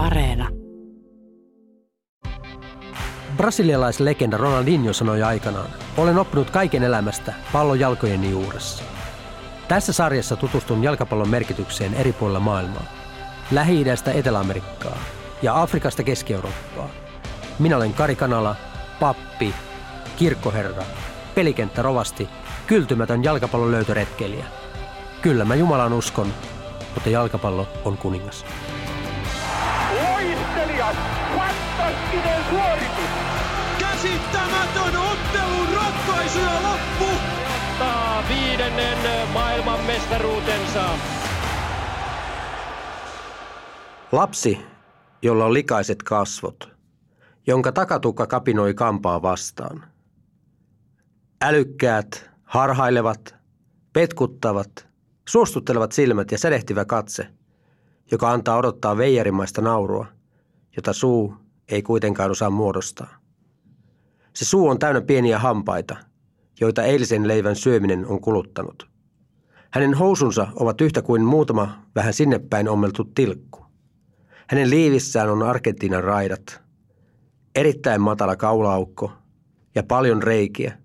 Areena. Brasilialaislegenda Ronaldinho sanoi aikanaan, olen oppinut kaiken elämästä pallon jalkojeni juuressa. Tässä sarjassa tutustun jalkapallon merkitykseen eri puolilla maailmaa. Lähi-idästä Etelä-Amerikkaa ja Afrikasta Keski-Eurooppaa. Minä olen Kari Kanala, pappi, kirkkoherra, pelikenttä rovasti, kyltymätön jalkapallon löytöretkeilijä. Kyllä mä Jumalan uskon, mutta jalkapallo on kuningas. Viidennen maailmanmestaruutensa. Lapsi, jolla on likaiset kasvot, jonka takatukka kapinoi kampaa vastaan. Älykkäät, harhailevat, petkuttavat, suostuttelevat silmät ja sädehtivä katse, joka antaa odottaa veijarimaista naurua, jota suu ei kuitenkaan osaa muodostaa. Se suu on täynnä pieniä hampaita, joita eilisen leivän syöminen on kuluttanut. Hänen housunsa ovat yhtä kuin muutama vähän sinnepäin ommeltu tilkku. Hänen liivissään on Argentiinan raidat, erittäin matala kaulaukko ja paljon reikiä,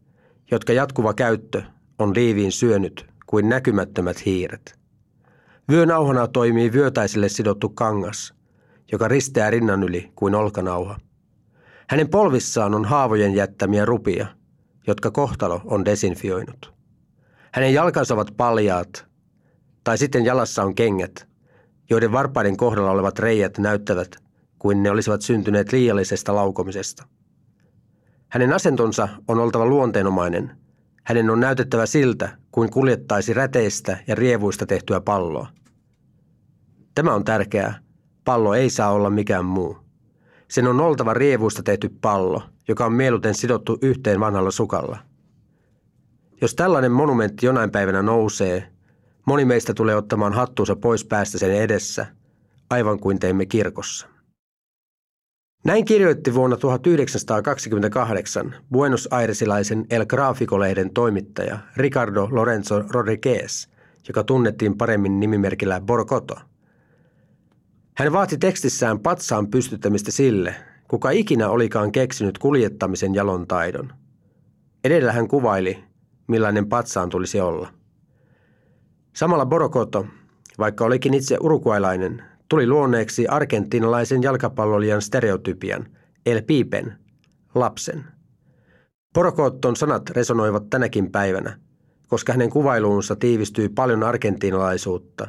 jotka jatkuva käyttö on liiviin syönyt kuin näkymättömät hiiret. Vyönauhana toimii vyötäiselle sidottu kangas, joka risteää rinnan yli kuin olkanauha. Hänen polvissaan on haavojen jättämiä rupia, jotka kohtalo on desinfioinut. Hänen jalkansa ovat paljaat, tai sitten jalassa on kengät, joiden varpaiden kohdalla olevat reijät näyttävät, kuin ne olisivat syntyneet liiallisesta laukomisesta. Hänen asentonsa on oltava luonteenomainen. Hänen on näytettävä siltä, kuin kuljettaisi räteistä ja rievuista tehtyä palloa. Tämä on tärkeää. Pallo ei saa olla mikään muu. Sen on oltava rievuista tehty pallo, joka on mieluten sidottu yhteen vanhalla sukalla. Jos tällainen monumentti jonain päivänä nousee, moni meistä tulee ottamaan hattuunsa pois päästä sen edessä, aivan kuin teimme kirkossa. Näin kirjoitti vuonna 1928 Buenos Airesilaisen El Gráfico-lehden toimittaja Ricardo Lorenzo Rodriguez, joka tunnettiin paremmin nimimerkillä Borgoto. Hän vaati tekstissään patsaan pystyttämistä sille, kuka ikinä olikaan keksinyt kuljettamisen jalon taidon. Edellä hän kuvaili, millainen patsaan tulisi olla. Samalla Borokoto, vaikka olikin itse urukuailainen, tuli luonneeksi argentinalaisen jalkapallolijan stereotypian, El Pipen, lapsen. Porokotton sanat resonoivat tänäkin päivänä, koska hänen kuvailuunsa tiivistyy paljon argentinalaisuutta,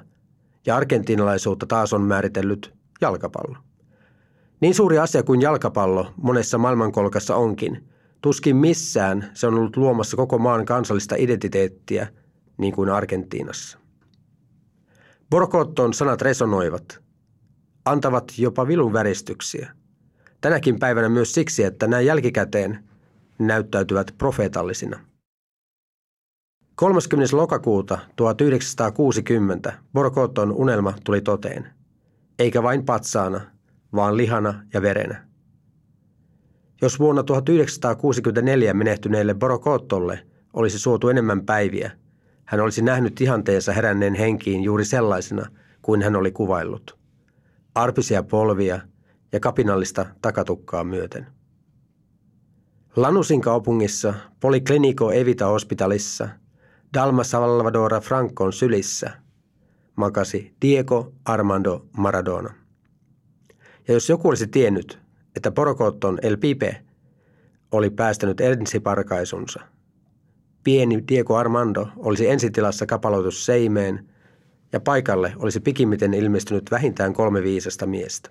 ja argentinalaisuutta taas on määritellyt jalkapallo. Niin suuri asia kuin jalkapallo monessa maailmankolkassa onkin, tuskin missään se on ollut luomassa koko maan kansallista identiteettiä, niin kuin Argentiinassa. Borokotton sanat resonoivat, antavat jopa vilun väristyksiä. Tänäkin päivänä myös siksi, että nämä jälkikäteen näyttäytyvät profeetallisina. 30. lokakuuta 1960 Borkoton unelma tuli toteen. Eikä vain patsaana, vaan lihana ja verenä. Jos vuonna 1964 menehtyneelle Borokottolle olisi suotu enemmän päiviä, hän olisi nähnyt ihanteensa heränneen henkiin juuri sellaisena kuin hän oli kuvaillut arpisia polvia ja kapinallista takatukkaa myöten. Lanusin kaupungissa, Policlinico Evita Hospitalissa, Dalma Salvadora Francon sylissä, makasi Diego Armando Maradona. Ja jos joku olisi tiennyt, että Porokotton El Pipe oli päästänyt ensiparkaisunsa, pieni Diego Armando olisi ensitilassa kapaloitus seimeen – ja paikalle olisi pikimmiten ilmestynyt vähintään kolme viisasta miestä.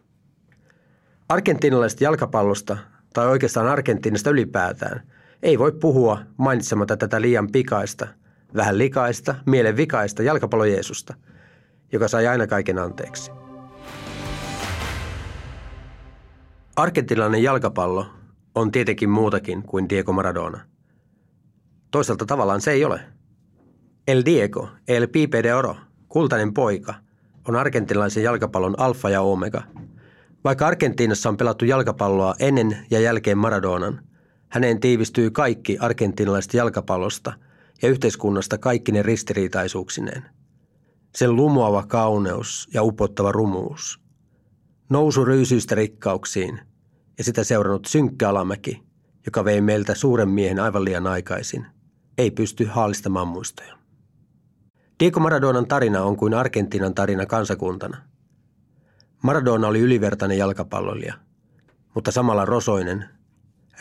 Argentinalaisesta jalkapallosta, tai oikeastaan Argentiinasta ylipäätään, ei voi puhua mainitsematta tätä liian pikaista, vähän likaista, mielenvikaista jalkapallojeesusta, joka sai aina kaiken anteeksi. Argentinalainen jalkapallo on tietenkin muutakin kuin Diego Maradona. Toisaalta tavallaan se ei ole. El Diego, El Pipe de Oro – Kultainen poika on argentinalaisen jalkapallon alfa ja omega. Vaikka Argentiinassa on pelattu jalkapalloa ennen ja jälkeen Maradonan, häneen tiivistyy kaikki argentinalaisesta jalkapallosta ja yhteiskunnasta kaikki ne ristiriitaisuuksineen. Sen lumoava kauneus ja upottava rumuus. Nousu ryysyistä rikkauksiin ja sitä seurannut synkkä alamäki, joka vei meiltä suuren miehen aivan liian aikaisin, ei pysty haalistamaan muistoja. Diego Maradonan tarina on kuin Argentiinan tarina kansakuntana. Maradona oli ylivertainen jalkapalloilija, mutta samalla rosoinen,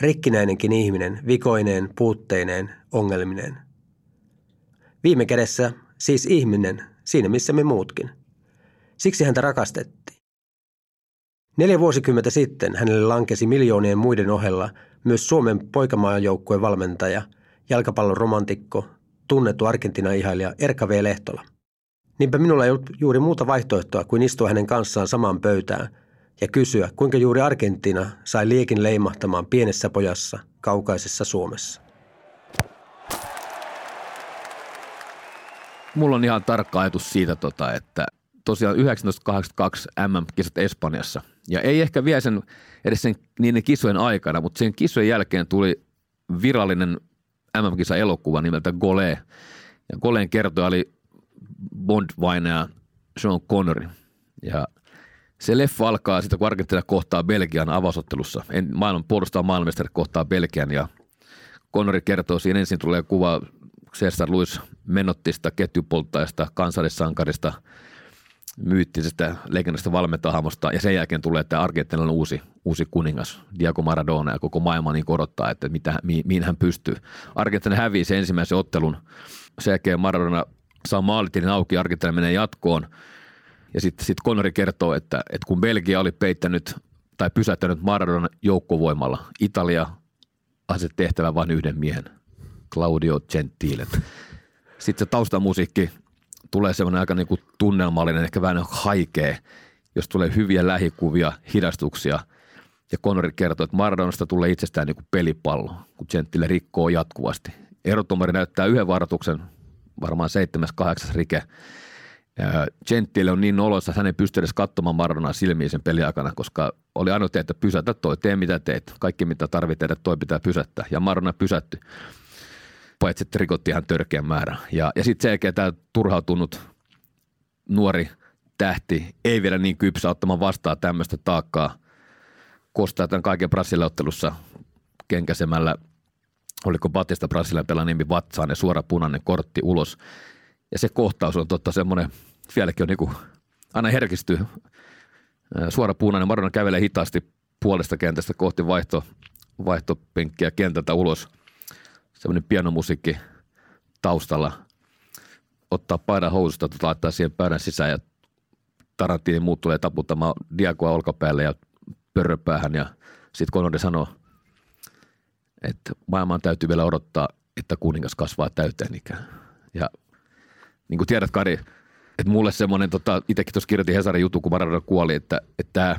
rikkinäinenkin ihminen, vikoineen, puutteineen, ongelmineen. Viime kädessä siis ihminen, siinä missä me muutkin. Siksi häntä rakastettiin. Neljä vuosikymmentä sitten hänelle lankesi miljoonien muiden ohella myös Suomen poikamaajoukkueen valmentaja, jalkapallon romantikko, tunnettu Argentina-ihailija Erka V. Lehtola. Niinpä minulla ei ollut juuri muuta vaihtoehtoa kuin istua hänen kanssaan samaan pöytään ja kysyä, kuinka juuri Argentina sai liekin leimahtamaan pienessä pojassa kaukaisessa Suomessa. Mulla on ihan tarkka ajatus siitä, tota, että tosiaan 1982 MM-kisat Espanjassa. Ja ei ehkä vielä sen, edes sen niiden kisojen aikana, mutta sen kisojen jälkeen tuli virallinen MM-kisa elokuva nimeltä Gole. Ja Goleen kertoja oli bond ja Sean Connery. Ja se leffa alkaa sitä, kun Argentina kohtaa Belgian avausottelussa. Maailman, puolustaa maailmanmestari kohtaa Belgian ja Connery kertoo siinä ensin tulee kuva Cesar Luis Menottista, ketjupolttajasta, kansallissankarista, myyttisestä legendasta valmentajahamosta ja sen jälkeen tulee tämä Argentinan uusi, uusi kuningas Diego Maradona. Ja koko maailma niin korottaa, että mitä, mi, mihin hän pystyy. Argentina hävii sen ensimmäisen ottelun, sen jälkeen Maradona saa maalitilin auki, Argentina menee jatkoon. Ja sitten sit Connery kertoo, että, että kun Belgia oli peittänyt tai pysäyttänyt Maradona joukkovoimalla, Italia asetti tehtävä vain yhden miehen, Claudio Gentile. Sitten se taustamusiikki tulee semmoinen aika niin kuin tunnelmallinen, ehkä vähän haikea, jos tulee hyviä lähikuvia, hidastuksia. Ja Connery kertoo, että Maradonasta tulee itsestään niin kuin pelipallo, kun Gentile rikkoo jatkuvasti. Erotomari näyttää yhden varoituksen, varmaan seitsemäs, kahdeksas rike. Gentile on niin oloissa, että hän ei pysty edes katsomaan Maradonaa silmiin sen peliaikana, koska oli ainoa että pysäytä toi, tee mitä teet. Kaikki mitä tarvitsee tehdä, toi pitää pysäyttää. Ja Maradona pysättyi paitsi että rikotti ihan törkeän määrän. Ja, ja sitten se tämä turhautunut nuori tähti ei vielä niin kypsä ottamaan vastaan tämmöistä taakkaa. Kostaa tämän kaiken Brasilian-ottelussa kenkäsemällä, oliko Batista Brasilian pelaa nimi vatsaan ja suora punainen kortti ulos. Ja se kohtaus on totta semmoinen, vieläkin on niinku, aina herkistyy. Suora punainen, Marona kävelee hitaasti puolesta kentästä kohti vaihto, vaihtopenkkiä kentältä ulos – semmoinen pianomusiikki taustalla, ottaa paidan housusta, tota, laittaa siihen pöydän sisään ja Tarantini muut tulee taputtamaan Diagoa olkapäälle ja pörröpäähän ja sitten Konori sanoo, että maailman täytyy vielä odottaa, että kuningas kasvaa täyteen ikään. Ja niin kuin tiedät Kari, että mulle semmoinen, tota, itsekin tuossa kirjoitin Hesarin juttu, kun Maradona kuoli, että tämä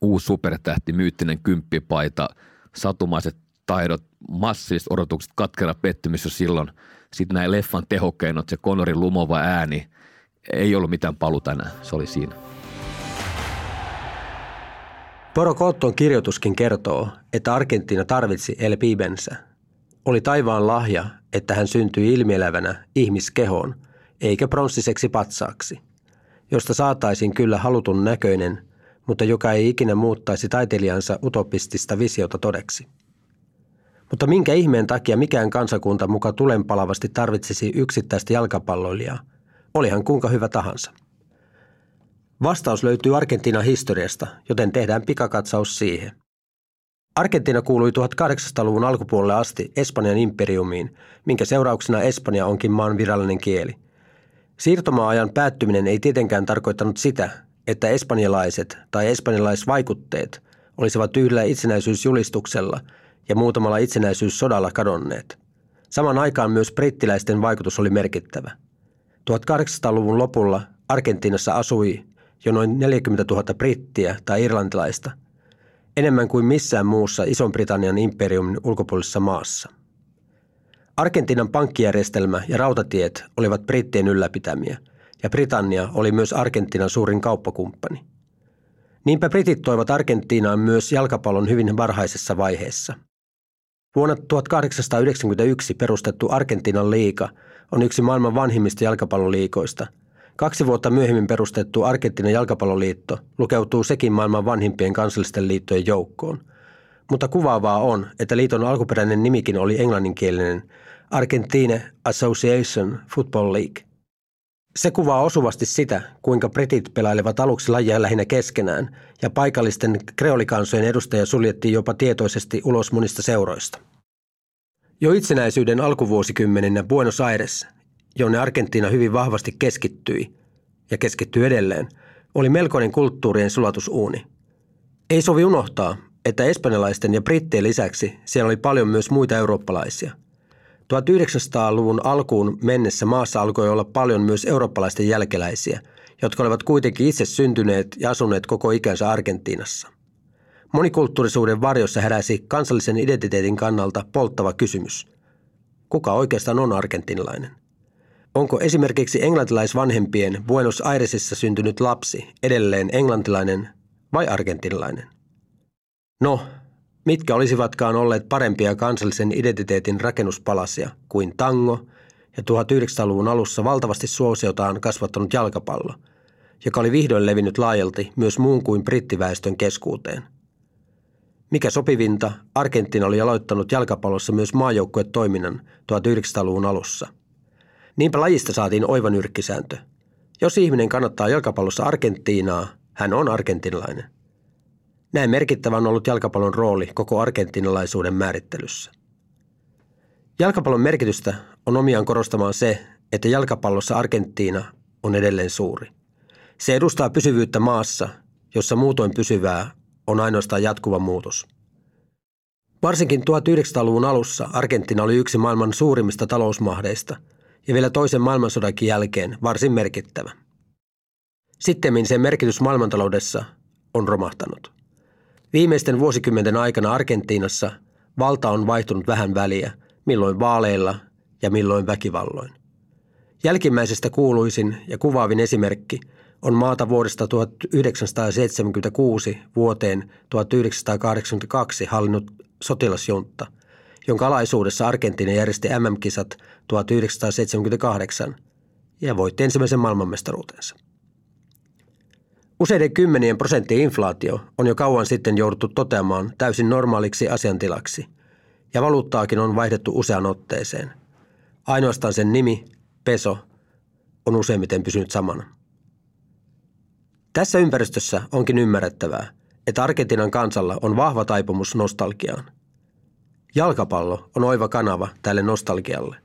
uusi supertähti, myyttinen kymppipaita, satumaiset taidot, massiiviset odotukset, katkera pettymys jo silloin. Sitten näin leffan tehokeinot, se Conorin lumova ääni, ei ollut mitään palu tänään, se oli siinä. Poro Cotton kirjoituskin kertoo, että Argentiina tarvitsi El Pibensä. Oli taivaan lahja, että hän syntyi ilmielävänä ihmiskehoon, eikä pronssiseksi patsaaksi, josta saataisiin kyllä halutun näköinen, mutta joka ei ikinä muuttaisi taiteilijansa utopistista visiota todeksi. Mutta minkä ihmeen takia mikään kansakunta muka tulenpalavasti tarvitsisi yksittäistä jalkapalloilijaa, olihan kuinka hyvä tahansa. Vastaus löytyy Argentiinan historiasta, joten tehdään pikakatsaus siihen. Argentiina kuului 1800-luvun alkupuolelle asti Espanjan imperiumiin, minkä seurauksena Espanja onkin maan virallinen kieli. Siirtomaa-ajan päättyminen ei tietenkään tarkoittanut sitä, että espanjalaiset tai espanjalaisvaikutteet olisivat yhdellä itsenäisyysjulistuksella – ja muutamalla itsenäisyyssodalla kadonneet. Saman aikaan myös brittiläisten vaikutus oli merkittävä. 1800-luvun lopulla Argentiinassa asui jo noin 40 000 brittiä tai irlantilaista, enemmän kuin missään muussa Ison-Britannian imperiumin ulkopuolisessa maassa. Argentiinan pankkijärjestelmä ja rautatiet olivat brittien ylläpitämiä, ja Britannia oli myös Argentiinan suurin kauppakumppani. Niinpä britit toivat Argentiinaan myös jalkapallon hyvin varhaisessa vaiheessa – Vuonna 1891 perustettu Argentiinan liiga on yksi maailman vanhimmista jalkapalloliikoista. Kaksi vuotta myöhemmin perustettu Argentiinan jalkapalloliitto lukeutuu sekin maailman vanhimpien kansallisten liittojen joukkoon. Mutta kuvaavaa on, että liiton alkuperäinen nimikin oli englanninkielinen Argentine Association Football League. Se kuvaa osuvasti sitä, kuinka britit pelailevat aluksi lajia lähinnä keskenään ja paikallisten kreolikansojen edustajia suljettiin jopa tietoisesti ulos monista seuroista. Jo itsenäisyyden alkuvuosikymmeninä Buenos Aires, jonne Argentiina hyvin vahvasti keskittyi ja keskittyy edelleen, oli melkoinen kulttuurien sulatusuuni. Ei sovi unohtaa, että espanjalaisten ja brittien lisäksi siellä oli paljon myös muita eurooppalaisia – 1900-luvun alkuun mennessä maassa alkoi olla paljon myös eurooppalaisten jälkeläisiä, jotka olivat kuitenkin itse syntyneet ja asuneet koko ikänsä Argentiinassa. Monikulttuurisuuden varjossa heräsi kansallisen identiteetin kannalta polttava kysymys. Kuka oikeastaan on argentinlainen? Onko esimerkiksi englantilaisvanhempien Buenos Airesissa syntynyt lapsi edelleen englantilainen vai argentinlainen? No, mitkä olisivatkaan olleet parempia kansallisen identiteetin rakennuspalasia kuin tango ja 1900-luvun alussa valtavasti suosiotaan kasvattanut jalkapallo, joka oli vihdoin levinnyt laajalti myös muun kuin brittiväestön keskuuteen. Mikä sopivinta, Argentiina oli aloittanut jalkapallossa myös maajoukkuetoiminnan 1900-luvun alussa. Niinpä lajista saatiin oiva nyrkkisääntö. Jos ihminen kannattaa jalkapallossa Argentiinaa, hän on argentinlainen. Näin merkittävä on ollut jalkapallon rooli koko argentinalaisuuden määrittelyssä. Jalkapallon merkitystä on omiaan korostamaan se, että jalkapallossa Argentiina on edelleen suuri. Se edustaa pysyvyyttä maassa, jossa muutoin pysyvää on ainoastaan jatkuva muutos. Varsinkin 1900-luvun alussa Argentiina oli yksi maailman suurimmista talousmahdeista ja vielä toisen maailmansodankin jälkeen varsin merkittävä. Sittemmin sen merkitys maailmantaloudessa on romahtanut. Viimeisten vuosikymmenten aikana Argentiinassa valta on vaihtunut vähän väliä, milloin vaaleilla ja milloin väkivalloin. Jälkimmäisestä kuuluisin ja kuvaavin esimerkki on maata vuodesta 1976 vuoteen 1982 hallinnut sotilasjunta, jonka alaisuudessa Argentiina järjesti MM-kisat 1978 ja voitti ensimmäisen maailmanmestaruutensa. Useiden kymmenien prosenttien inflaatio on jo kauan sitten jouduttu toteamaan täysin normaaliksi asiantilaksi, ja valuuttaakin on vaihdettu usean otteeseen. Ainoastaan sen nimi, peso, on useimmiten pysynyt samana. Tässä ympäristössä onkin ymmärrettävää, että Argentiinan kansalla on vahva taipumus nostalgiaan. Jalkapallo on oiva kanava tälle nostalgialle.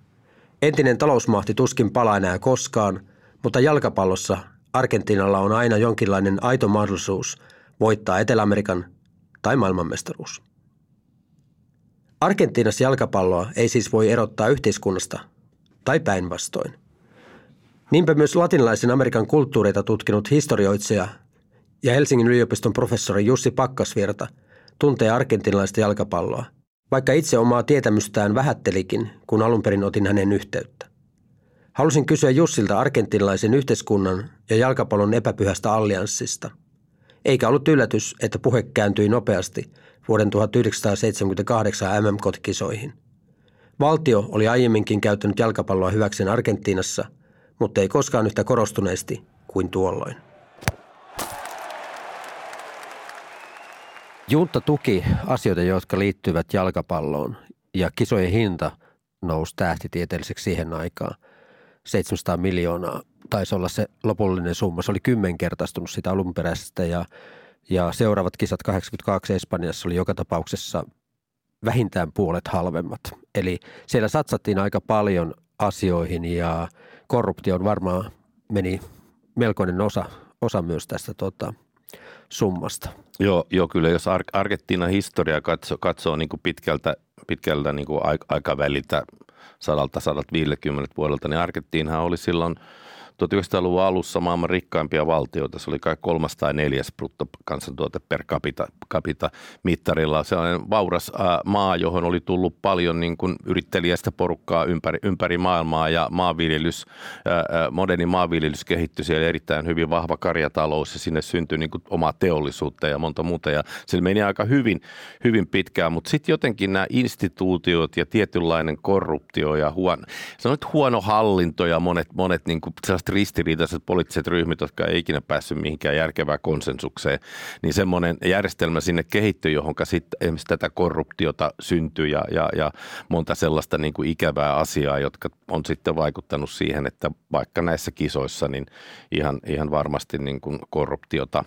Entinen talousmahti tuskin palaa enää koskaan, mutta jalkapallossa Argentiinalla on aina jonkinlainen aito mahdollisuus voittaa Etelä-Amerikan tai maailmanmestaruus. Argentiinassa jalkapalloa ei siis voi erottaa yhteiskunnasta tai päinvastoin. Niinpä myös latinalaisen Amerikan kulttuureita tutkinut historioitsija ja Helsingin yliopiston professori Jussi Pakkasvirta tuntee argentinalaista jalkapalloa, vaikka itse omaa tietämystään vähättelikin, kun alun perin otin hänen yhteyttä. Halusin kysyä Jussilta argentinlaisen yhteiskunnan ja jalkapallon epäpyhästä allianssista. Eikä ollut yllätys, että puhe kääntyi nopeasti vuoden 1978 MM-kotikisoihin. Valtio oli aiemminkin käyttänyt jalkapalloa hyväkseen Argentiinassa, mutta ei koskaan yhtä korostuneesti kuin tuolloin. Junta tuki asioita, jotka liittyvät jalkapalloon ja kisojen hinta nousi tähtitieteelliseksi siihen aikaan – 700 miljoonaa taisi olla se lopullinen summa. Se oli kymmenkertaistunut sitä alunperäisestä ja, ja seuraavat kisat 82 Espanjassa oli joka tapauksessa vähintään puolet halvemmat. Eli siellä satsattiin aika paljon asioihin ja korruptio varmaan meni melkoinen osa, osa myös tästä tota, summasta. Joo, joo, kyllä jos Ar- Argentiinan historia katsoo, katsoo niin kuin pitkältä, pitkältä niin kuin aikaväliltä sadalta, sadalta 50 vuodelta, niin Argentiinhan oli silloin 1900-luvun alussa maailman rikkaimpia valtioita. Se oli kai kolmas tai neljäs bruttokansantuote per capita, capita mittarilla. Sellainen vauras maa, johon oli tullut paljon niin kuin yrittelijästä porukkaa ympäri, ympäri maailmaa ja maanviljelys, moderni maanviljelys kehittyi siellä erittäin hyvin vahva karjatalous ja sinne syntyi niin kuin omaa teollisuutta ja monta muuta. Ja se meni aika hyvin, hyvin pitkään, mutta sitten jotenkin nämä instituutiot ja tietynlainen korruptio ja huono, sanoit huono hallinto ja monet, monet niin kuin tällaiset ristiriitaiset poliittiset ryhmät, jotka ei ikinä päässyt mihinkään järkevään konsensukseen, niin semmoinen järjestelmä sinne kehittyi, johon sitten tätä korruptiota syntyi ja, ja, ja monta sellaista niin kuin ikävää asiaa, jotka on sitten vaikuttanut siihen, että vaikka näissä kisoissa, niin ihan, ihan varmasti niin kuin korruptiota,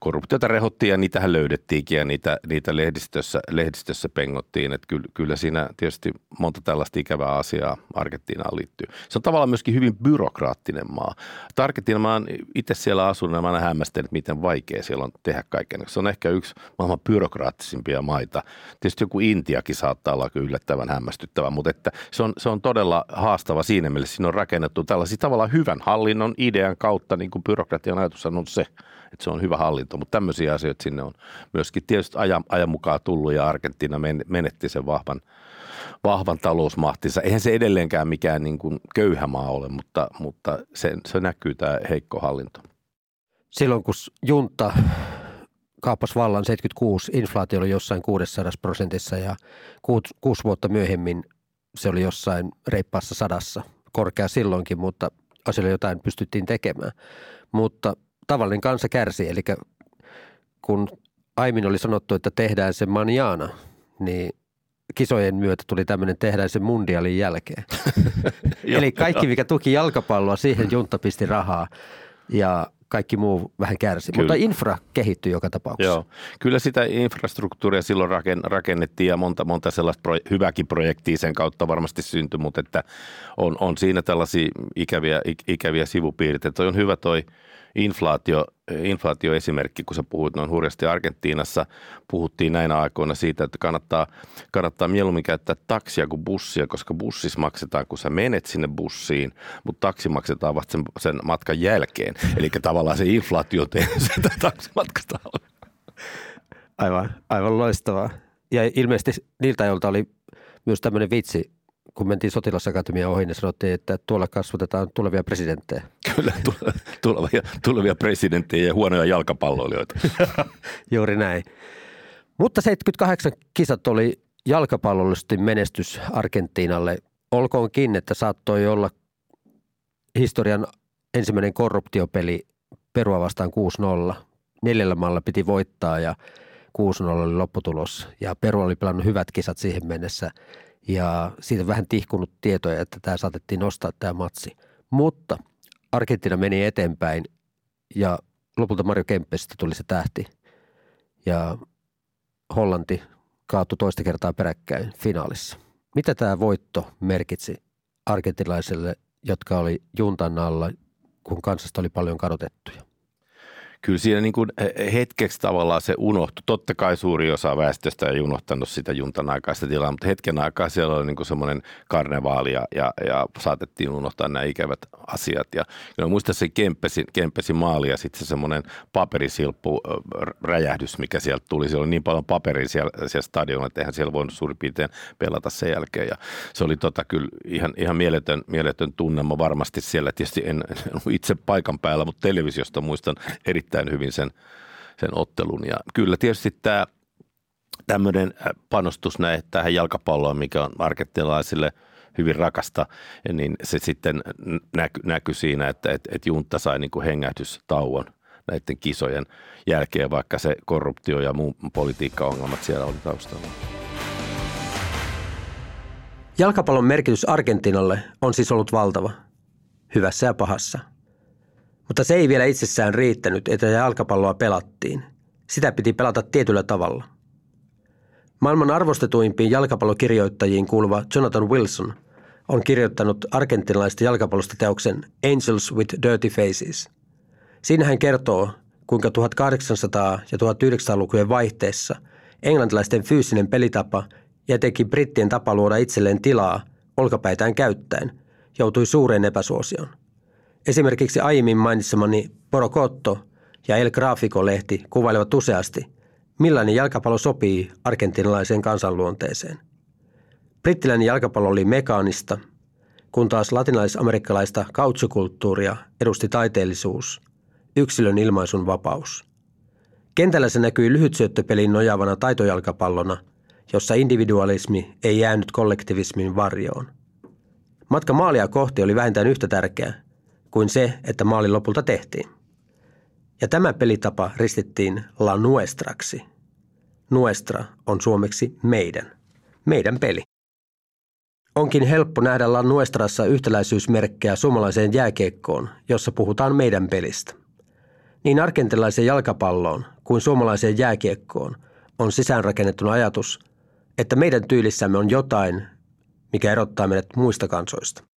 korruptiota rehottiin ja niitähän löydettiinkin ja niitä, niitä lehdistössä, lehdistössä pengottiin. Että kyllä, kyllä siinä tietysti monta tällaista ikävää asiaa Argentiinaan liittyy. Se on tavallaan myöskin hyvin byrokraattinen maa. Argentiina, mä oon itse siellä asunut ja mä oon hämmästellyt, miten vaikea siellä on tehdä kaiken. Se on ehkä yksi maailman byrokraattisimpia maita. Tietysti joku Intiakin saattaa olla yllättävän hämmästyttävä, mutta että se, on, se on todella haastava siinä mielessä. Siinä on rakennettu tällaisia tavallaan hyvän hallinnon idean kautta, niin kuin byrokratian ajatus on se, että se on hyvä hallinto, mutta tämmöisiä asioita sinne on myöskin tietysti ajan, ajan mukaan tullut ja Argentiina menetti sen vahvan, vahvan talousmahtinsa. Eihän se edelleenkään mikään niin kuin köyhä maa ole, mutta, mutta se, se näkyy tämä heikko hallinto. Silloin kun junta kaappasi vallan 76, inflaatio oli jossain 600 prosentissa ja kuusi, kuusi vuotta myöhemmin se oli jossain reippaassa sadassa. Korkea silloinkin, mutta asialle jotain pystyttiin tekemään. Mutta tavallinen kansa kärsi, eli kun aiemmin oli sanottu, että tehdään se manjana, niin kisojen myötä tuli tämmöinen tehdään se mundialin jälkeen. Eli kaikki, mikä tuki jalkapalloa, siihen junta pisti rahaa ja kaikki muu vähän kärsi. Kyllä. Mutta infra kehittyi joka tapauksessa. Joo. Kyllä sitä infrastruktuuria silloin rakennettiin ja monta, monta sellaista pro, hyväkin projektia sen kautta varmasti syntyi, mutta että on, on siinä tällaisia ikäviä, ikäviä sivupiirteitä. on hyvä toi – inflaatio, inflaatioesimerkki, kun sä puhuit noin hurjasti Argentiinassa, puhuttiin näinä aikoina siitä, että kannattaa, kannattaa mieluummin käyttää taksia kuin bussia, koska bussissa maksetaan, kun sä menet sinne bussiin, mutta taksi maksetaan vasta sen, sen matkan jälkeen. Eli tavallaan se inflaatio tehdään sitä taksimatkasta. Aivan, aivan loistavaa. Ja ilmeisesti niiltä, joilta oli myös tämmöinen vitsi kun mentiin sotilasakatemia ohi, niin sanottiin, että tuolla kasvatetaan tulevia presidenttejä. Kyllä, tulevia, tulevia presidenttejä ja huonoja jalkapalloilijoita. Juuri näin. Mutta 78 kisat oli jalkapallollisesti menestys Argentiinalle. Olkoonkin, että saattoi olla historian ensimmäinen korruptiopeli Perua vastaan 6-0. Neljällä maalla piti voittaa ja 6-0 oli lopputulos. Ja Peru oli pelannut hyvät kisat siihen mennessä – ja siitä vähän tihkunut tietoja, että tämä saatettiin nostaa tämä matsi. Mutta Argentina meni eteenpäin ja lopulta Mario Kemppestä tuli se tähti. Ja Hollanti kaatui toista kertaa peräkkäin finaalissa. Mitä tämä voitto merkitsi argentilaisille, jotka oli juntan alla, kun kansasta oli paljon kadotettuja? Kyllä siinä niin kuin hetkeksi tavallaan se unohtui. Totta kai suuri osa väestöstä ei unohtanut sitä juntan aikaista tilaa, mutta hetken aikaa siellä oli niin semmoinen karnevaali ja, ja, ja, saatettiin unohtaa nämä ikävät asiat. Ja, ja muistan se Kemppesin, Kemppesin maali ja sitten se semmoinen paperisilppu räjähdys, mikä sieltä tuli. Siellä oli niin paljon paperia siellä, siellä stadionilla, että eihän siellä voinut suurin piirtein pelata sen jälkeen. Ja se oli tota kyllä ihan, ihan mieletön, mieletön tunnelma varmasti siellä. Tietysti en, en itse paikan päällä, mutta televisiosta muistan erittäin erittäin hyvin sen, sen ottelun. Ja kyllä tietysti tämä tämmöinen äh, panostus näin, tähän jalkapalloon, mikä on markettilaisille hyvin rakasta, niin se sitten näky, näkyi siinä, että et, et Juntta sai niin kuin hengähdystauon näiden kisojen jälkeen, vaikka se korruptio ja muu politiikkaongelmat siellä oli taustalla. Jalkapallon merkitys Argentinalle on siis ollut valtava, hyvässä ja pahassa – mutta se ei vielä itsessään riittänyt, että jalkapalloa pelattiin. Sitä piti pelata tietyllä tavalla. Maailman arvostetuimpiin jalkapallokirjoittajiin kuuluva Jonathan Wilson on kirjoittanut argentinalaista jalkapallosta teoksen Angels with Dirty Faces. Siinä hän kertoo, kuinka 1800- ja 1900-lukujen vaihteessa englantilaisten fyysinen pelitapa ja teki brittien tapa luoda itselleen tilaa olkapäitään käyttäen joutui suureen epäsuosioon. Esimerkiksi aiemmin mainitsemani Porocotto ja El Grafico-lehti kuvailevat useasti, millainen jalkapallo sopii argentinalaiseen kansanluonteeseen. Brittiläinen jalkapallo oli mekaanista, kun taas latinalaisamerikkalaista kautsukulttuuria edusti taiteellisuus, yksilön ilmaisun vapaus. Kentällä se näkyi lyhytsyöttöpeliin nojaavana taitojalkapallona, jossa individualismi ei jäänyt kollektivismin varjoon. Matka maalia kohti oli vähintään yhtä tärkeä – kuin se, että maali lopulta tehtiin. Ja tämä pelitapa ristittiin La Nuestraksi. Nuestra on suomeksi meidän. Meidän peli. Onkin helppo nähdä La Nuestrassa yhtäläisyysmerkkejä suomalaiseen jääkiekkoon, jossa puhutaan meidän pelistä. Niin argentilaiseen jalkapalloon kuin suomalaiseen jääkiekkoon on sisäänrakennettuna ajatus, että meidän tyylissämme on jotain, mikä erottaa meidät muista kansoista.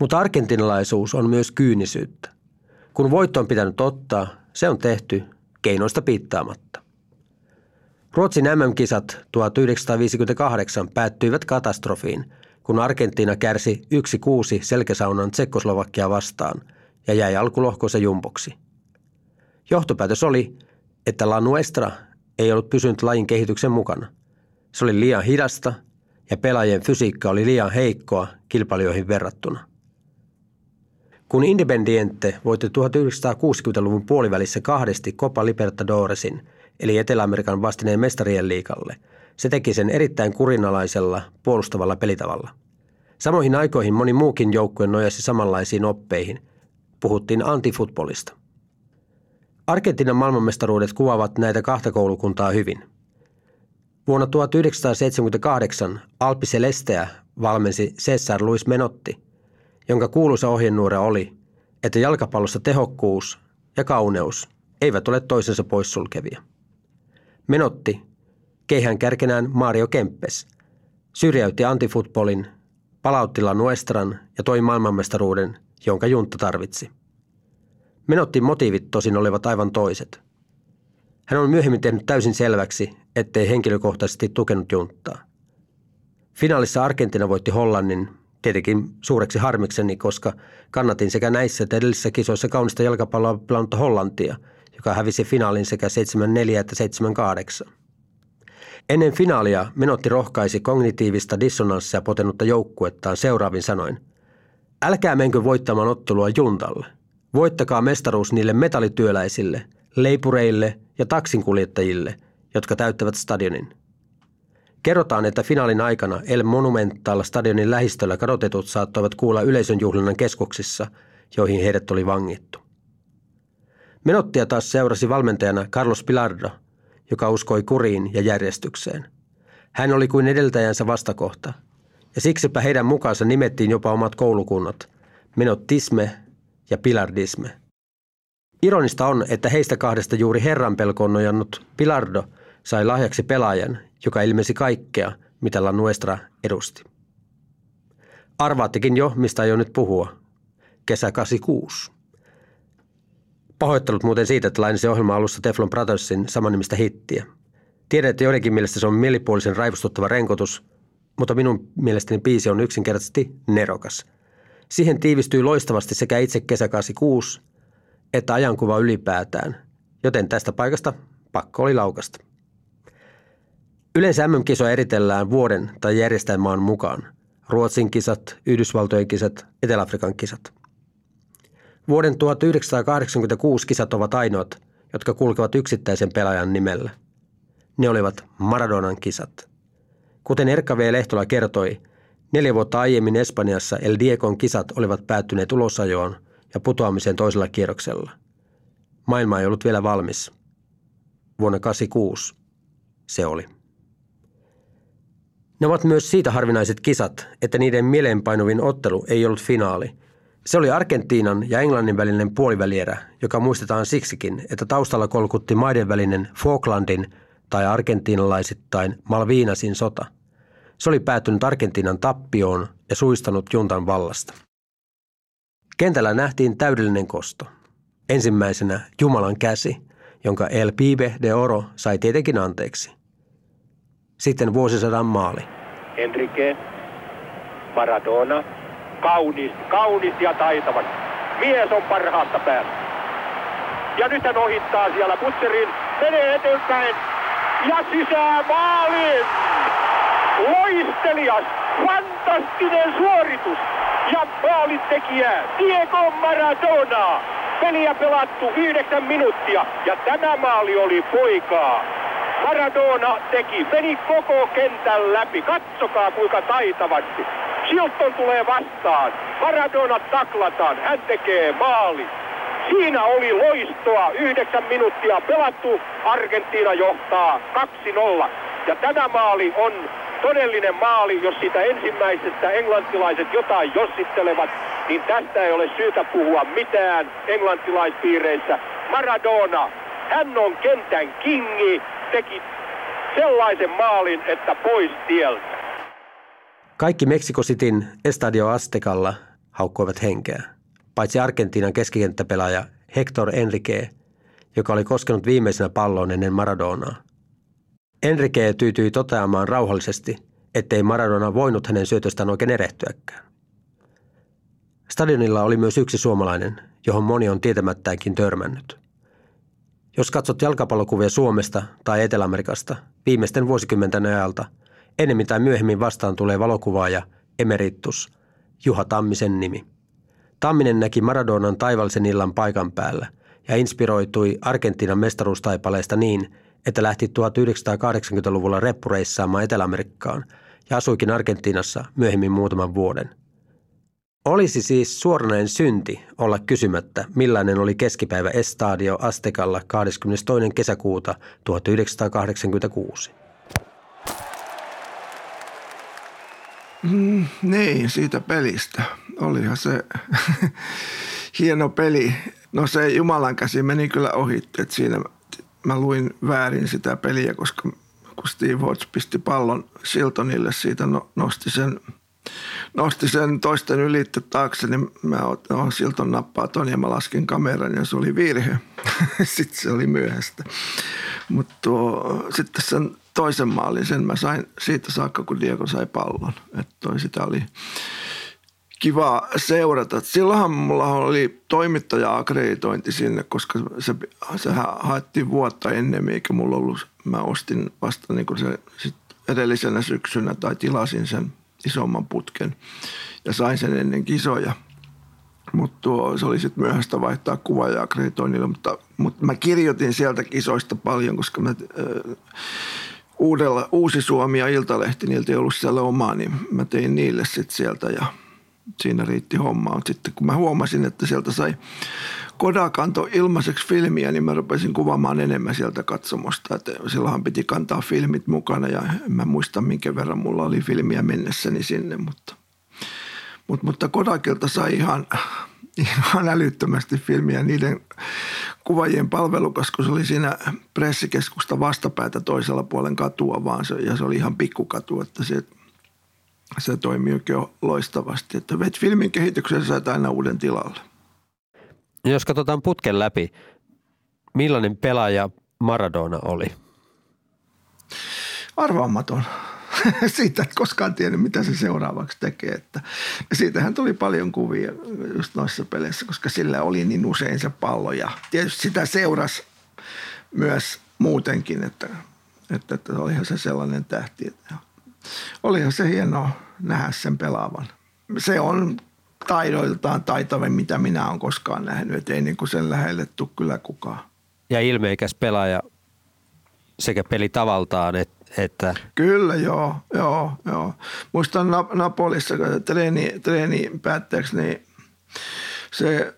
Mutta argentinalaisuus on myös kyynisyyttä. Kun voitto on pitänyt ottaa, se on tehty keinoista piittaamatta. Ruotsin MM-kisat 1958 päättyivät katastrofiin, kun Argentiina kärsi 1-6 selkäsaunan Tsekkoslovakia vastaan ja jäi alkulohkoissa jumboksi. Johtopäätös oli, että La Nuestra ei ollut pysynyt lajin kehityksen mukana. Se oli liian hidasta ja pelaajien fysiikka oli liian heikkoa kilpailijoihin verrattuna. Kun Independiente voitti 1960-luvun puolivälissä kahdesti Copa Libertadoresin, eli Etelä-Amerikan vastineen mestarien liikalle, se teki sen erittäin kurinalaisella, puolustavalla pelitavalla. Samoihin aikoihin moni muukin joukkue nojasi samanlaisiin oppeihin. Puhuttiin antifutbolista. Argentiinan maailmanmestaruudet kuvaavat näitä kahta koulukuntaa hyvin. Vuonna 1978 Alpi Celesteä valmensi Cesar Luis Menotti – jonka kuuluisa ohjenuora oli, että jalkapallossa tehokkuus ja kauneus eivät ole toisensa poissulkevia. Menotti, keihän kärkenään Mario Kempes, syrjäytti antifutbolin, palautti La Nuestran ja toi maailmanmestaruuden, jonka junta tarvitsi. Menottin motiivit tosin olivat aivan toiset. Hän on myöhemmin tehnyt täysin selväksi, ettei henkilökohtaisesti tukenut junttaa. Finaalissa Argentina voitti Hollannin Tietenkin suureksi harmikseni, koska kannatin sekä näissä että edellisissä kisoissa kaunista jalkapalloa pelannutta Hollantia, joka hävisi finaalin sekä 7-4 että 7-8. Ennen finaalia Menotti rohkaisi kognitiivista dissonanssia potenutta joukkuettaan seuraavin sanoin. Älkää menkö voittamaan ottelua juntalle. Voittakaa mestaruus niille metallityöläisille, leipureille ja taksinkuljettajille, jotka täyttävät stadionin. Kerrotaan, että finaalin aikana El Monumental stadionin lähistöllä kadotetut saattoivat kuulla yleisön juhlinnan keskuksissa, joihin heidät oli vangittu. Menottia taas seurasi valmentajana Carlos Pilardo, joka uskoi kuriin ja järjestykseen. Hän oli kuin edeltäjänsä vastakohta, ja siksipä heidän mukaansa nimettiin jopa omat koulukunnat, Menottisme ja Pilardisme. Ironista on, että heistä kahdesta juuri herran pelkoon nojannut Pilardo sai lahjaksi pelaajan, joka ilmesi kaikkea, mitä La Nuestra edusti. Arvaattekin jo, mistä jo nyt puhua. Kesä 86. Pahoittelut muuten siitä, että lainasin ohjelman alussa Teflon Brothersin samannimistä hittiä. Tiedän, että joidenkin mielestä se on mielipuolisen raivostuttava renkotus, mutta minun mielestäni biisi on yksinkertaisesti nerokas. Siihen tiivistyy loistavasti sekä itse kesä 86 että ajankuva ylipäätään, joten tästä paikasta pakko oli laukasta. Yleensä MM-kisoja eritellään vuoden tai järjestelmään mukaan. Ruotsin kisat, Yhdysvaltojen kisat, Etelä-Afrikan kisat. Vuoden 1986 kisat ovat ainoat, jotka kulkevat yksittäisen pelaajan nimellä. Ne olivat Maradonan kisat. Kuten Erkka V. Lehtola kertoi, neljä vuotta aiemmin Espanjassa El Diegon kisat olivat päättyneet ulosajoon ja putoamiseen toisella kierroksella. Maailma ei ollut vielä valmis. Vuonna 1986 se oli. Ne ovat myös siitä harvinaiset kisat, että niiden mieleenpainuvin ottelu ei ollut finaali. Se oli Argentiinan ja Englannin välinen puolivälierä, joka muistetaan siksikin, että taustalla kolkutti maiden välinen Falklandin tai argentiinalaisittain Malviinasin sota. Se oli päättynyt Argentiinan tappioon ja suistanut juntan vallasta. Kentällä nähtiin täydellinen kosto. Ensimmäisenä Jumalan käsi, jonka El Pibe de Oro sai tietenkin anteeksi. Sitten vuosisadan maali. Enrique, Maradona, kaunis, kaunis ja taitava. Mies on parhaasta päästä. Ja nyt hän ohittaa siellä Butcherin, menee eteenpäin ja sisään maaliin. Loistelias, fantastinen suoritus ja maalin tekijä Diego Maradona. Peliä pelattu yhdeksän minuuttia ja tämä maali oli poikaa. Maradona teki, meni koko kentän läpi. Katsokaa kuinka taitavasti. Silton tulee vastaan. Maradona taklataan. Hän tekee maali. Siinä oli loistoa. Yhdeksän minuuttia pelattu. Argentiina johtaa 2-0. Ja tämä maali on todellinen maali, jos sitä ensimmäisestä englantilaiset jotain jossittelevat, niin tästä ei ole syytä puhua mitään englantilaispiireissä. Maradona, hän on kentän kingi, teki sellaisen maalin, että pois tieltä. Kaikki Meksiko Cityn Estadio Aztecalla haukkoivat henkeä, paitsi Argentiinan keskikenttäpelaaja Hector Enrique, joka oli koskenut viimeisenä palloon ennen Maradonaa. Enrique tyytyi toteamaan rauhallisesti, ettei Maradona voinut hänen syötöstään oikein erehtyäkään. Stadionilla oli myös yksi suomalainen, johon moni on tietämättäänkin törmännyt. Jos katsot jalkapallokuvia Suomesta tai Etelä-Amerikasta viimeisten vuosikymmenten ajalta, ennemmin tai myöhemmin vastaan tulee valokuvaaja Emeritus, Juha Tammisen nimi. Tamminen näki Maradonan taivallisen illan paikan päällä ja inspiroitui Argentiinan mestaruustaipaleesta niin, että lähti 1980-luvulla reppureissaamaan Etelä-Amerikkaan ja asuikin Argentiinassa myöhemmin muutaman vuoden. Olisi siis suoranainen synti olla kysymättä, millainen oli keskipäivä Estadio Aztecalla 22. kesäkuuta 1986. Mm, niin, siitä pelistä. Olihan se hieno peli. No se Jumalan käsi meni kyllä ohi, että siinä mä luin väärin sitä peliä, koska kun Steve Hodge pisti pallon Siltonille, siitä no, nosti sen, nosti sen toisten ylittä taakse, niin mä no, Silton nappaa ton ja mä laskin kameran ja se oli virhe. sitten se oli myöhäistä. Mutta sitten sen toisen maalin, sen mä sain siitä saakka, kun Diego sai pallon. Että toi sitä oli kiva seurata. Silloinhan mulla oli toimittaja-akkreditointi sinne, koska se, sehän haettiin vuotta ennen, eikä mulla ollut, mä ostin vasta niin se sit edellisenä syksynä tai tilasin sen isomman putken ja sain sen ennen kisoja. Mutta se oli sitten myöhäistä vaihtaa kuvaaja akkreditoinnille, mutta, mutta mä kirjoitin sieltä kisoista paljon, koska mä, äh, uudella, Uusi Suomi ja Iltalehti, niiltä ei ollut siellä omaa, niin mä tein niille sitten sieltä ja – siinä riitti hommaa. Sitten kun mä huomasin, että sieltä sai Kodak antoi ilmaiseksi filmiä, niin mä rupesin kuvaamaan enemmän sieltä katsomosta. Että silloinhan piti kantaa filmit mukana ja en mä muista minkä verran mulla oli filmiä mennessäni sinne, mutta, mutta, mutta Kodakilta sai ihan, ihan älyttömästi filmiä niiden kuvajien palvelukas, kun se oli siinä pressikeskusta vastapäätä toisella puolen katua vaan se, ja se oli ihan pikkukatu, että se se toimii oikein loistavasti. Että vet filmin kehityksen sai aina uuden tilalle. Jos katsotaan putken läpi, millainen pelaaja Maradona oli? Arvaamaton. Siitä et koskaan tiennyt, mitä se seuraavaksi tekee. Että, siitähän tuli paljon kuvia just noissa peleissä, koska sillä oli niin usein se pallo. Ja tietysti sitä seurasi myös muutenkin, että, että, että olihan se sellainen tähti. Että olihan se hienoa nähdä sen pelaavan. Se on taidoiltaan taitavin, mitä minä olen koskaan nähnyt, että ei niin kuin sen lähelle tule kyllä kukaan. Ja ilmeikäs pelaaja sekä peli tavaltaan että... Kyllä, joo, joo, joo. Muistan Napolissa treeni, treeni päätteeksi, niin se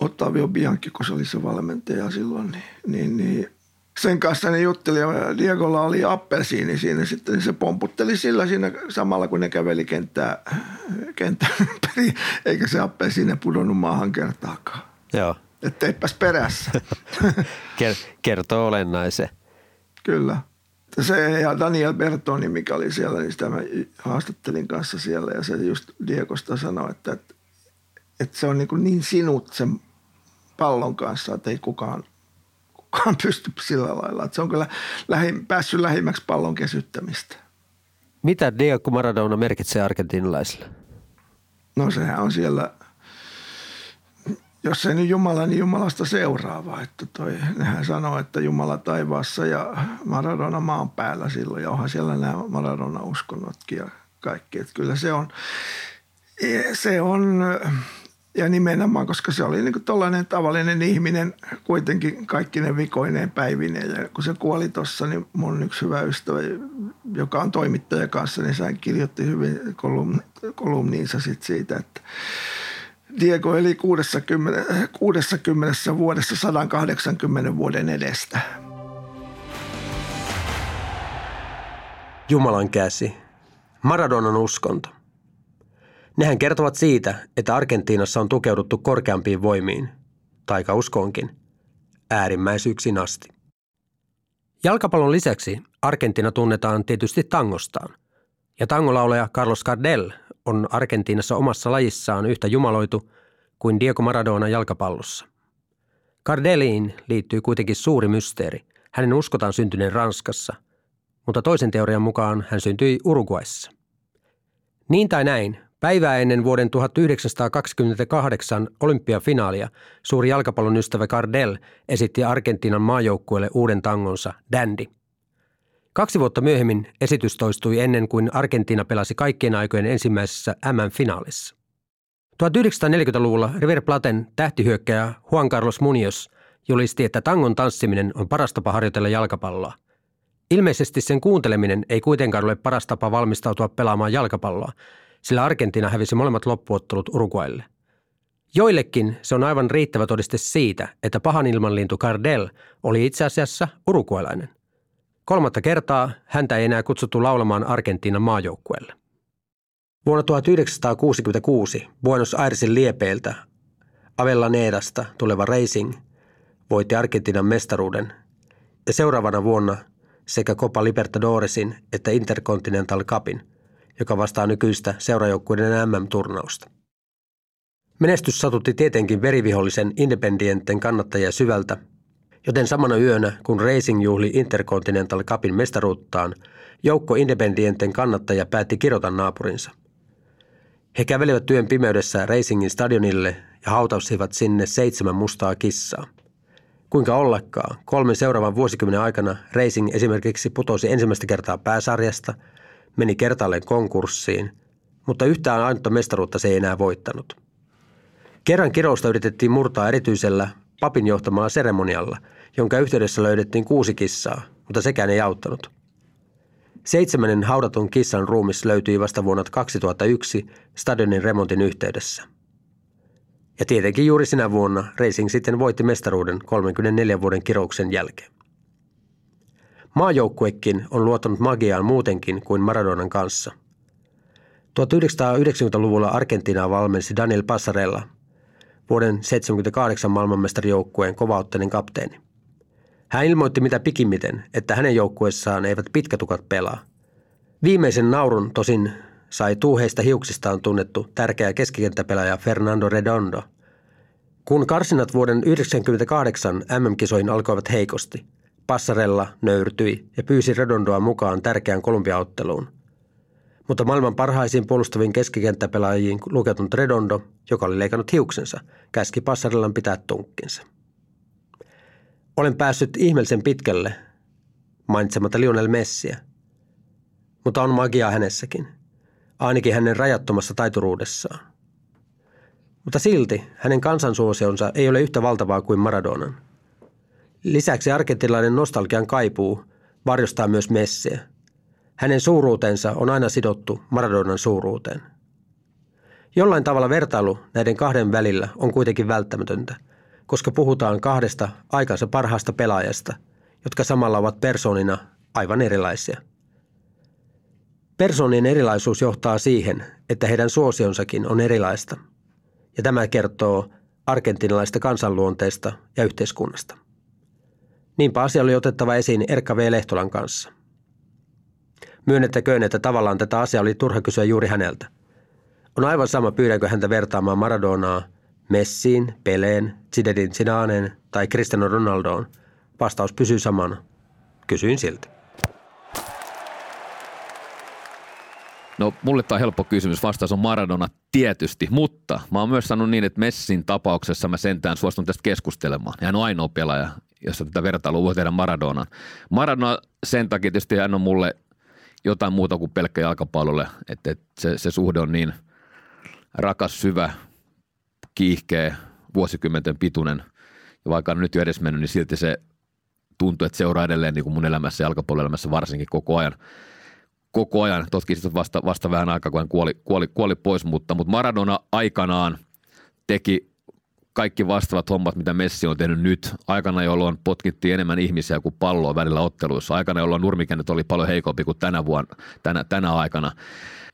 Ottavio Bianchi, kun se oli se valmentaja silloin, niin, niin, niin sen kanssa ne jutteli ja Diegolla oli appelsiini siinä sitten, niin se pomputteli sillä siinä samalla kun ne käveli kenttää, kenttää ympäri, eikä se appelsiini pudonnut maahan kertaakaan. Joo. Etteipäs perässä. Kertoo olennaisen. Kyllä. Se ja Daniel Bertoni, mikä oli siellä, niin sitä mä haastattelin kanssa siellä ja se just Diegosta sanoi, että, että, että se on niin, niin sinut sen pallon kanssa, että ei kukaan kukaan pysty sillä lailla. Että se on kyllä lähi, päässyt lähimmäksi pallon kesyttämistä. Mitä Diego Maradona merkitsee argentinalaisille? No sehän on siellä, jos ei nyt Jumala, niin Jumalasta seuraava. Että toi, nehän sanoo, että Jumala taivaassa ja Maradona maan päällä silloin. Ja onhan siellä nämä Maradona-uskonnotkin ja kaikki. Että kyllä se on, se on ja nimenomaan, koska se oli niin tällainen tavallinen ihminen kuitenkin kaikki ne vikoineen päivineen. Ja kun se kuoli tuossa, niin mun yksi hyvä ystävä joka on toimittaja kanssa, niin hän kirjoitti hyvin kolumn, kolumniinsa sit siitä, että Diego eli 60, 60 vuodessa 180 vuoden edestä. Jumalan käsi. Maradonan uskonto. Nehän kertovat siitä, että Argentiinassa on tukeuduttu korkeampiin voimiin, taikauskoonkin, äärimmäisyyksiin asti. Jalkapallon lisäksi Argentiina tunnetaan tietysti tangostaan. Ja tangolauleja Carlos Gardel on Argentiinassa omassa lajissaan yhtä jumaloitu kuin Diego Maradona jalkapallossa. Gardeliin liittyy kuitenkin suuri mysteeri. Hänen uskotaan syntyneen Ranskassa, mutta toisen teorian mukaan hän syntyi Uruguayssa. Niin tai näin, Päivää ennen vuoden 1928 olympiafinaalia suuri jalkapallon ystävä Cardell esitti Argentiinan maajoukkueelle uuden tangonsa Dandy. Kaksi vuotta myöhemmin esitys toistui ennen kuin Argentiina pelasi kaikkien aikojen ensimmäisessä MM-finaalissa. 1940-luvulla River Platen tähtihyökkäjä Juan Carlos Munoz julisti, että tangon tanssiminen on paras tapa harjoitella jalkapalloa. Ilmeisesti sen kuunteleminen ei kuitenkaan ole paras tapa valmistautua pelaamaan jalkapalloa, sillä Argentiina hävisi molemmat loppuottelut Uruguaylle. Joillekin se on aivan riittävä todiste siitä, että pahan ilmanlintu Cardell oli itse asiassa uruguaylainen. Kolmatta kertaa häntä ei enää kutsuttu laulamaan Argentiinan maajoukkueelle. Vuonna 1966 Buenos Airesin liepeiltä Avellaneedasta tuleva Racing voitti Argentiinan mestaruuden ja seuraavana vuonna sekä Copa Libertadoresin että Intercontinental Cupin – joka vastaa nykyistä seurajoukkueiden MM-turnausta. Menestys satutti tietenkin verivihollisen Independienten kannattajia syvältä, joten samana yönä, kun Racing juhli Intercontinental Cupin mestaruuttaan, joukko Independienten kannattajia päätti kirota naapurinsa. He kävelivät työn pimeydessä Racingin stadionille ja hautausivat sinne seitsemän mustaa kissaa. Kuinka ollakaan, kolmen seuraavan vuosikymmenen aikana Racing esimerkiksi putosi ensimmäistä kertaa pääsarjasta – meni kertaalleen konkurssiin, mutta yhtään ainutta mestaruutta se ei enää voittanut. Kerran kirousta yritettiin murtaa erityisellä papin johtamalla seremonialla, jonka yhteydessä löydettiin kuusi kissaa, mutta sekään ei auttanut. Seitsemännen haudatun kissan ruumis löytyi vasta vuonna 2001 stadionin remontin yhteydessä. Ja tietenkin juuri sinä vuonna Racing sitten voitti mestaruuden 34 vuoden kirouksen jälkeen. Maajoukkuekin on luottanut magiaan muutenkin kuin Maradonan kanssa. 1990-luvulla Argentiinaa valmensi Daniel Passarella, vuoden 1978 maailmanmestarijoukkueen kovauttelin kapteeni. Hän ilmoitti mitä pikimmiten, että hänen joukkueessaan eivät pitkätukat pelaa. Viimeisen naurun tosin sai tuuheista hiuksistaan tunnettu tärkeä keskikenttäpelaaja Fernando Redondo. Kun karsinat vuoden 1998 MM-kisoihin alkoivat heikosti – Passarella nöyrtyi ja pyysi Redondoa mukaan tärkeään Kolumbiaotteluun. Mutta maailman parhaisiin puolustaviin keskikenttäpelaajiin lukeutunut Redondo, joka oli leikannut hiuksensa, käski Passarellan pitää tunkkinsa. Olen päässyt ihmeellisen pitkälle, mainitsematta Lionel Messiä. Mutta on magiaa hänessäkin, ainakin hänen rajattomassa taituruudessaan. Mutta silti hänen kansansuosionsa ei ole yhtä valtavaa kuin Maradonan. Lisäksi argentilainen nostalgian kaipuu varjostaa myös Messiä. Hänen suuruutensa on aina sidottu Maradonan suuruuteen. Jollain tavalla vertailu näiden kahden välillä on kuitenkin välttämätöntä, koska puhutaan kahdesta aikansa parhaasta pelaajasta, jotka samalla ovat persoonina aivan erilaisia. Persoonien erilaisuus johtaa siihen, että heidän suosionsakin on erilaista, ja tämä kertoo argentinalaista kansanluonteesta ja yhteiskunnasta. Niinpä asia oli otettava esiin Erkka V. Lehtolan kanssa. Myönnettäköön, että tavallaan tätä asiaa oli turha kysyä juuri häneltä. On aivan sama pyydänkö häntä vertaamaan Maradonaa Messiin, Peleen, Zidedin Zidaneen tai Cristiano Ronaldoon. Vastaus pysyy samana. Kysyin silti. No mulle tämä on helppo kysymys. Vastaus on Maradona tietysti, mutta mä oon myös sanonut niin, että Messin tapauksessa mä sentään suostun tästä keskustelemaan. Hän on ainoa pelaaja, jossa tätä vertailua voi tehdä Maradonaan. Maradona sen takia tietysti hän on mulle jotain muuta kuin pelkkä jalkapallolle, että, että se, se suhde on niin rakas, syvä, kiihkeä, vuosikymmenten pituinen. Ja vaikka on nyt jo edes mennyt, niin silti se tuntuu, että seuraa edelleen niin kuin mun elämässä, jalkapalloelämässä varsinkin koko ajan. koko ajan. Totkin sitten vasta, vasta vähän aikaa, kun hän kuoli, kuoli, kuoli pois, mutta, mutta Maradona aikanaan teki kaikki vastaavat hommat, mitä Messi on tehnyt nyt. Aikana, jolloin potkittiin enemmän ihmisiä kuin palloa välillä otteluissa. Aikana, jolloin nurmikennät oli paljon heikompi kuin tänä, vuonna, tänä, tänä aikana.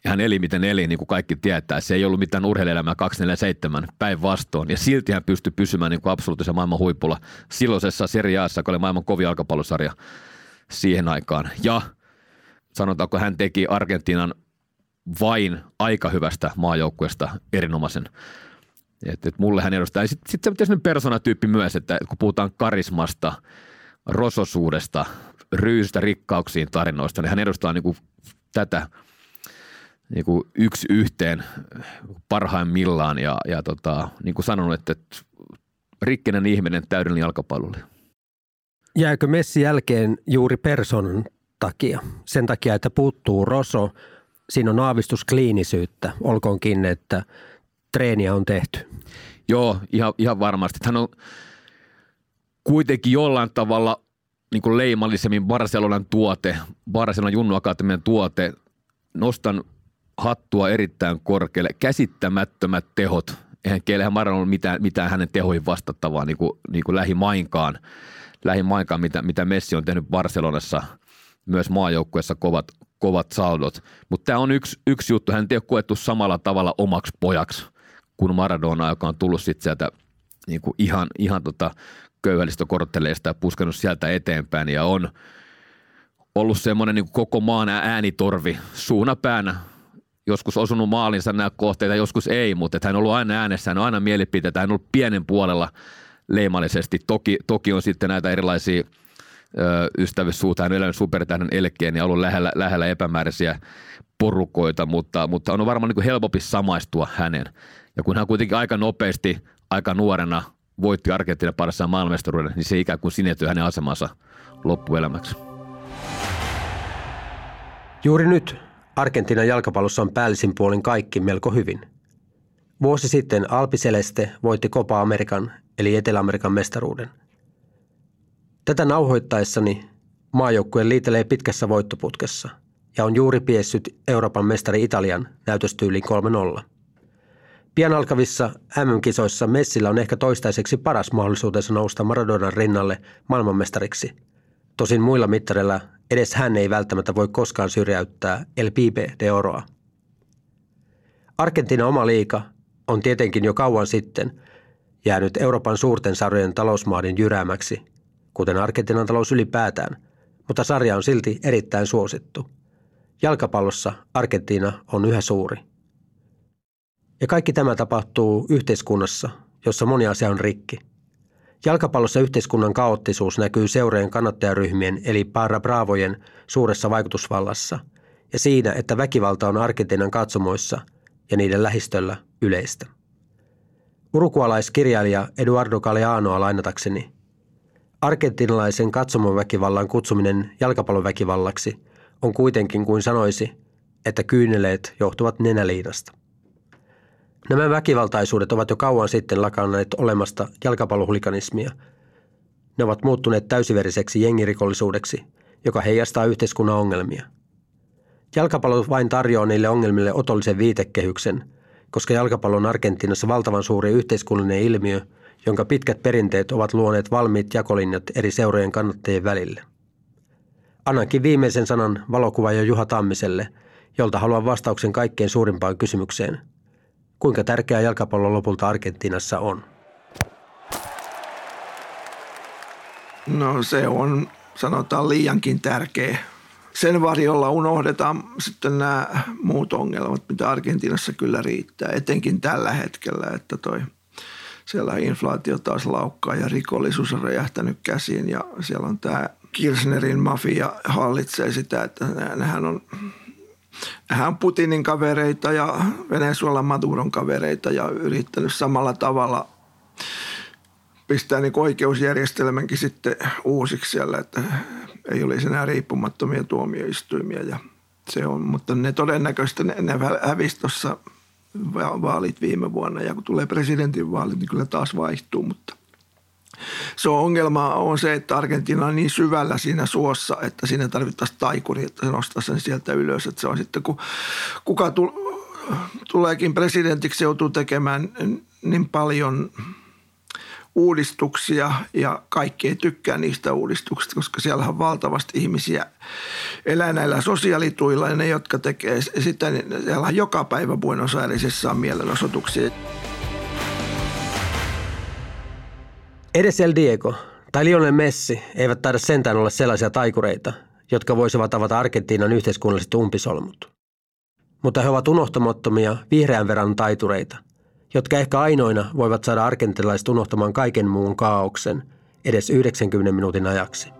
Ja hän eli miten eli, niin kuin kaikki tietää. Se ei ollut mitään urheilijaelämää 247 päinvastoin. Ja silti hän pystyi pysymään niin kuin absoluuttisen maailman huipulla silloisessa Serie Aassa, joka oli maailman kovin jalkapallosarja siihen aikaan. Ja sanotaanko hän teki Argentiinan vain aika hyvästä maajoukkueesta erinomaisen et, et mulle hän edustaa. Sitten sit se sellainen persoonatyyppi myös, että kun puhutaan karismasta, rososuudesta, ryystä rikkauksiin tarinoista, niin hän edustaa niin kuin tätä niin kuin yksi yhteen parhaimmillaan ja, ja tota, niin kuin sanonut, että rikkinen ihminen täydellinen jalkapallolle. Jääkö Messi jälkeen juuri persoonan takia? Sen takia, että puuttuu Roso, siinä on aavistus kliinisyyttä, olkoonkin, että – treeniä on tehty. Joo, ihan, ihan varmasti. Hän on kuitenkin jollain tavalla niin kuin leimallisemmin Barcelonan tuote, Barcelonan Junnu Akatemian tuote. Nostan hattua erittäin korkealle. Käsittämättömät tehot. Eihän Keilähän Maran ollut mitään, mitään hänen tehoihin vastattavaa niin kuin, niin kuin lähimainkaan, lähimainkaan mitä, mitä Messi on tehnyt Barcelonassa, myös maajoukkueessa kovat, kovat saldot. Mutta tämä on yksi, yksi juttu. Hän ei ole koettu samalla tavalla omaksi pojaksi – kuin Maradona, joka on tullut sitten sieltä niin kuin ihan, ihan tota köyhälistökortteleista ja puskenut sieltä eteenpäin ja on ollut semmoinen niin koko maan äänitorvi suuna päänä. Joskus osunut maalinsa nämä kohteita, joskus ei, mutta että hän on ollut aina äänessä, hän on aina mielipiteitä, hän on ollut pienen puolella leimallisesti. Toki, toki on sitten näitä erilaisia ystävyyssuuta, hän on elänyt supertähden elkeen ja ollut lähellä, lähellä epämääräisiä porukoita, mutta, mutta on varmaan niin helpompi samaistua hänen. Ja kun hän kuitenkin aika nopeasti, aika nuorena voitti Argentiinan parissa maailmestaruuden, niin se ikään kuin sinetyi hänen asemansa loppuelämäksi. Juuri nyt Argentiinan jalkapallossa on päällisin puolin kaikki melko hyvin. Vuosi sitten Alpi Celeste voitti Copa Amerikan eli Etelä-Amerikan mestaruuden. Tätä nauhoittaessani maajoukkue liitelee pitkässä voittoputkessa ja on juuri piessyt Euroopan mestari Italian näytöstyyliin 3-0. Pian alkavissa MM-kisoissa Messillä on ehkä toistaiseksi paras mahdollisuutensa nousta Maradonan rinnalle maailmanmestariksi. Tosin muilla mittareilla edes hän ei välttämättä voi koskaan syrjäyttää El Pibe de Oroa. Argentiina oma liika on tietenkin jo kauan sitten jäänyt Euroopan suurten sarjojen talousmaadin jyräämäksi, kuten Argentiinan talous ylipäätään, mutta sarja on silti erittäin suosittu. Jalkapallossa Argentiina on yhä suuri – ja kaikki tämä tapahtuu yhteiskunnassa, jossa moni asia on rikki. Jalkapallossa yhteiskunnan kaoottisuus näkyy seurojen kannattajaryhmien eli para bravojen suuressa vaikutusvallassa ja siinä, että väkivalta on Argentiinan katsomoissa ja niiden lähistöllä yleistä. Urukualaiskirjailija Eduardo Galeanoa lainatakseni. Argentinalaisen katsomoväkivallan kutsuminen jalkapalloväkivallaksi on kuitenkin kuin sanoisi, että kyyneleet johtuvat nenäliinasta. Nämä väkivaltaisuudet ovat jo kauan sitten lakanneet olemasta jalkapallohuliganismia. Ne ovat muuttuneet täysiveriseksi jengirikollisuudeksi, joka heijastaa yhteiskunnan ongelmia. Jalkapallo vain tarjoaa niille ongelmille otollisen viitekehyksen, koska jalkapallo on Argentiinassa valtavan suuri yhteiskunnallinen ilmiö, jonka pitkät perinteet ovat luoneet valmiit jakolinjat eri seurojen kannattajien välille. Annankin viimeisen sanan valokuvaaja Juha Tammiselle, jolta haluan vastauksen kaikkein suurimpaan kysymykseen – Kuinka tärkeää jalkapallo lopulta Argentiinassa on? No se on sanotaan liiankin tärkeä. Sen varjolla unohdetaan sitten nämä muut ongelmat, mitä Argentiinassa kyllä riittää, etenkin tällä hetkellä, että toi siellä inflaatio taas laukkaa ja rikollisuus on räjähtänyt käsiin ja siellä on tämä Kirchnerin mafia hallitsee sitä, että nehän on hän on Putinin kavereita ja Venezuelan Maduron kavereita ja yrittänyt samalla tavalla pistää niin oikeusjärjestelmänkin sitten uusiksi siellä, että ei olisi enää riippumattomia tuomioistuimia ja se on, mutta ne todennäköisesti ne, ne hävisi tuossa vaalit viime vuonna ja kun tulee presidentin vaalit, niin kyllä taas vaihtuu, mutta se on ongelma on se, että Argentiina on niin syvällä siinä suossa, että siinä tarvittaisiin taikuri, että se nostaa sen sieltä ylös. Että se on sitten, kun kuka tuleekin presidentiksi, joutuu tekemään niin paljon uudistuksia ja kaikki ei tykkää niistä uudistuksista, koska siellä on valtavasti ihmisiä elää näillä sosiaalituilla ja ne, jotka tekee sitä, niin siellä on joka päivä Buenos Airesissa on mielenosoituksia. Edes El Diego tai Lionel Messi eivät taida sentään olla sellaisia taikureita, jotka voisivat avata Argentiinan yhteiskunnalliset umpisolmut. Mutta he ovat unohtamattomia vihreän verran taitureita, jotka ehkä ainoina voivat saada argentilaiset unohtamaan kaiken muun kaauksen edes 90 minuutin ajaksi.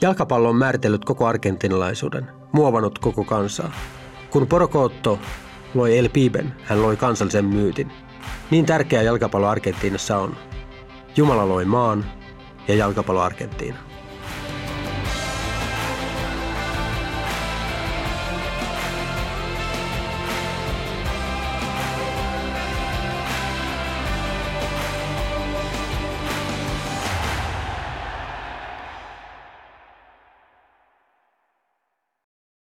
Jalkapallo on määritellyt koko argentinalaisuuden, muovannut koko kansaa. Kun Porocotto loi El Piben, hän loi kansallisen myytin. Niin tärkeä jalkapallo Argentiinassa on – Jumala loi maan ja jalkapallo Argentiina.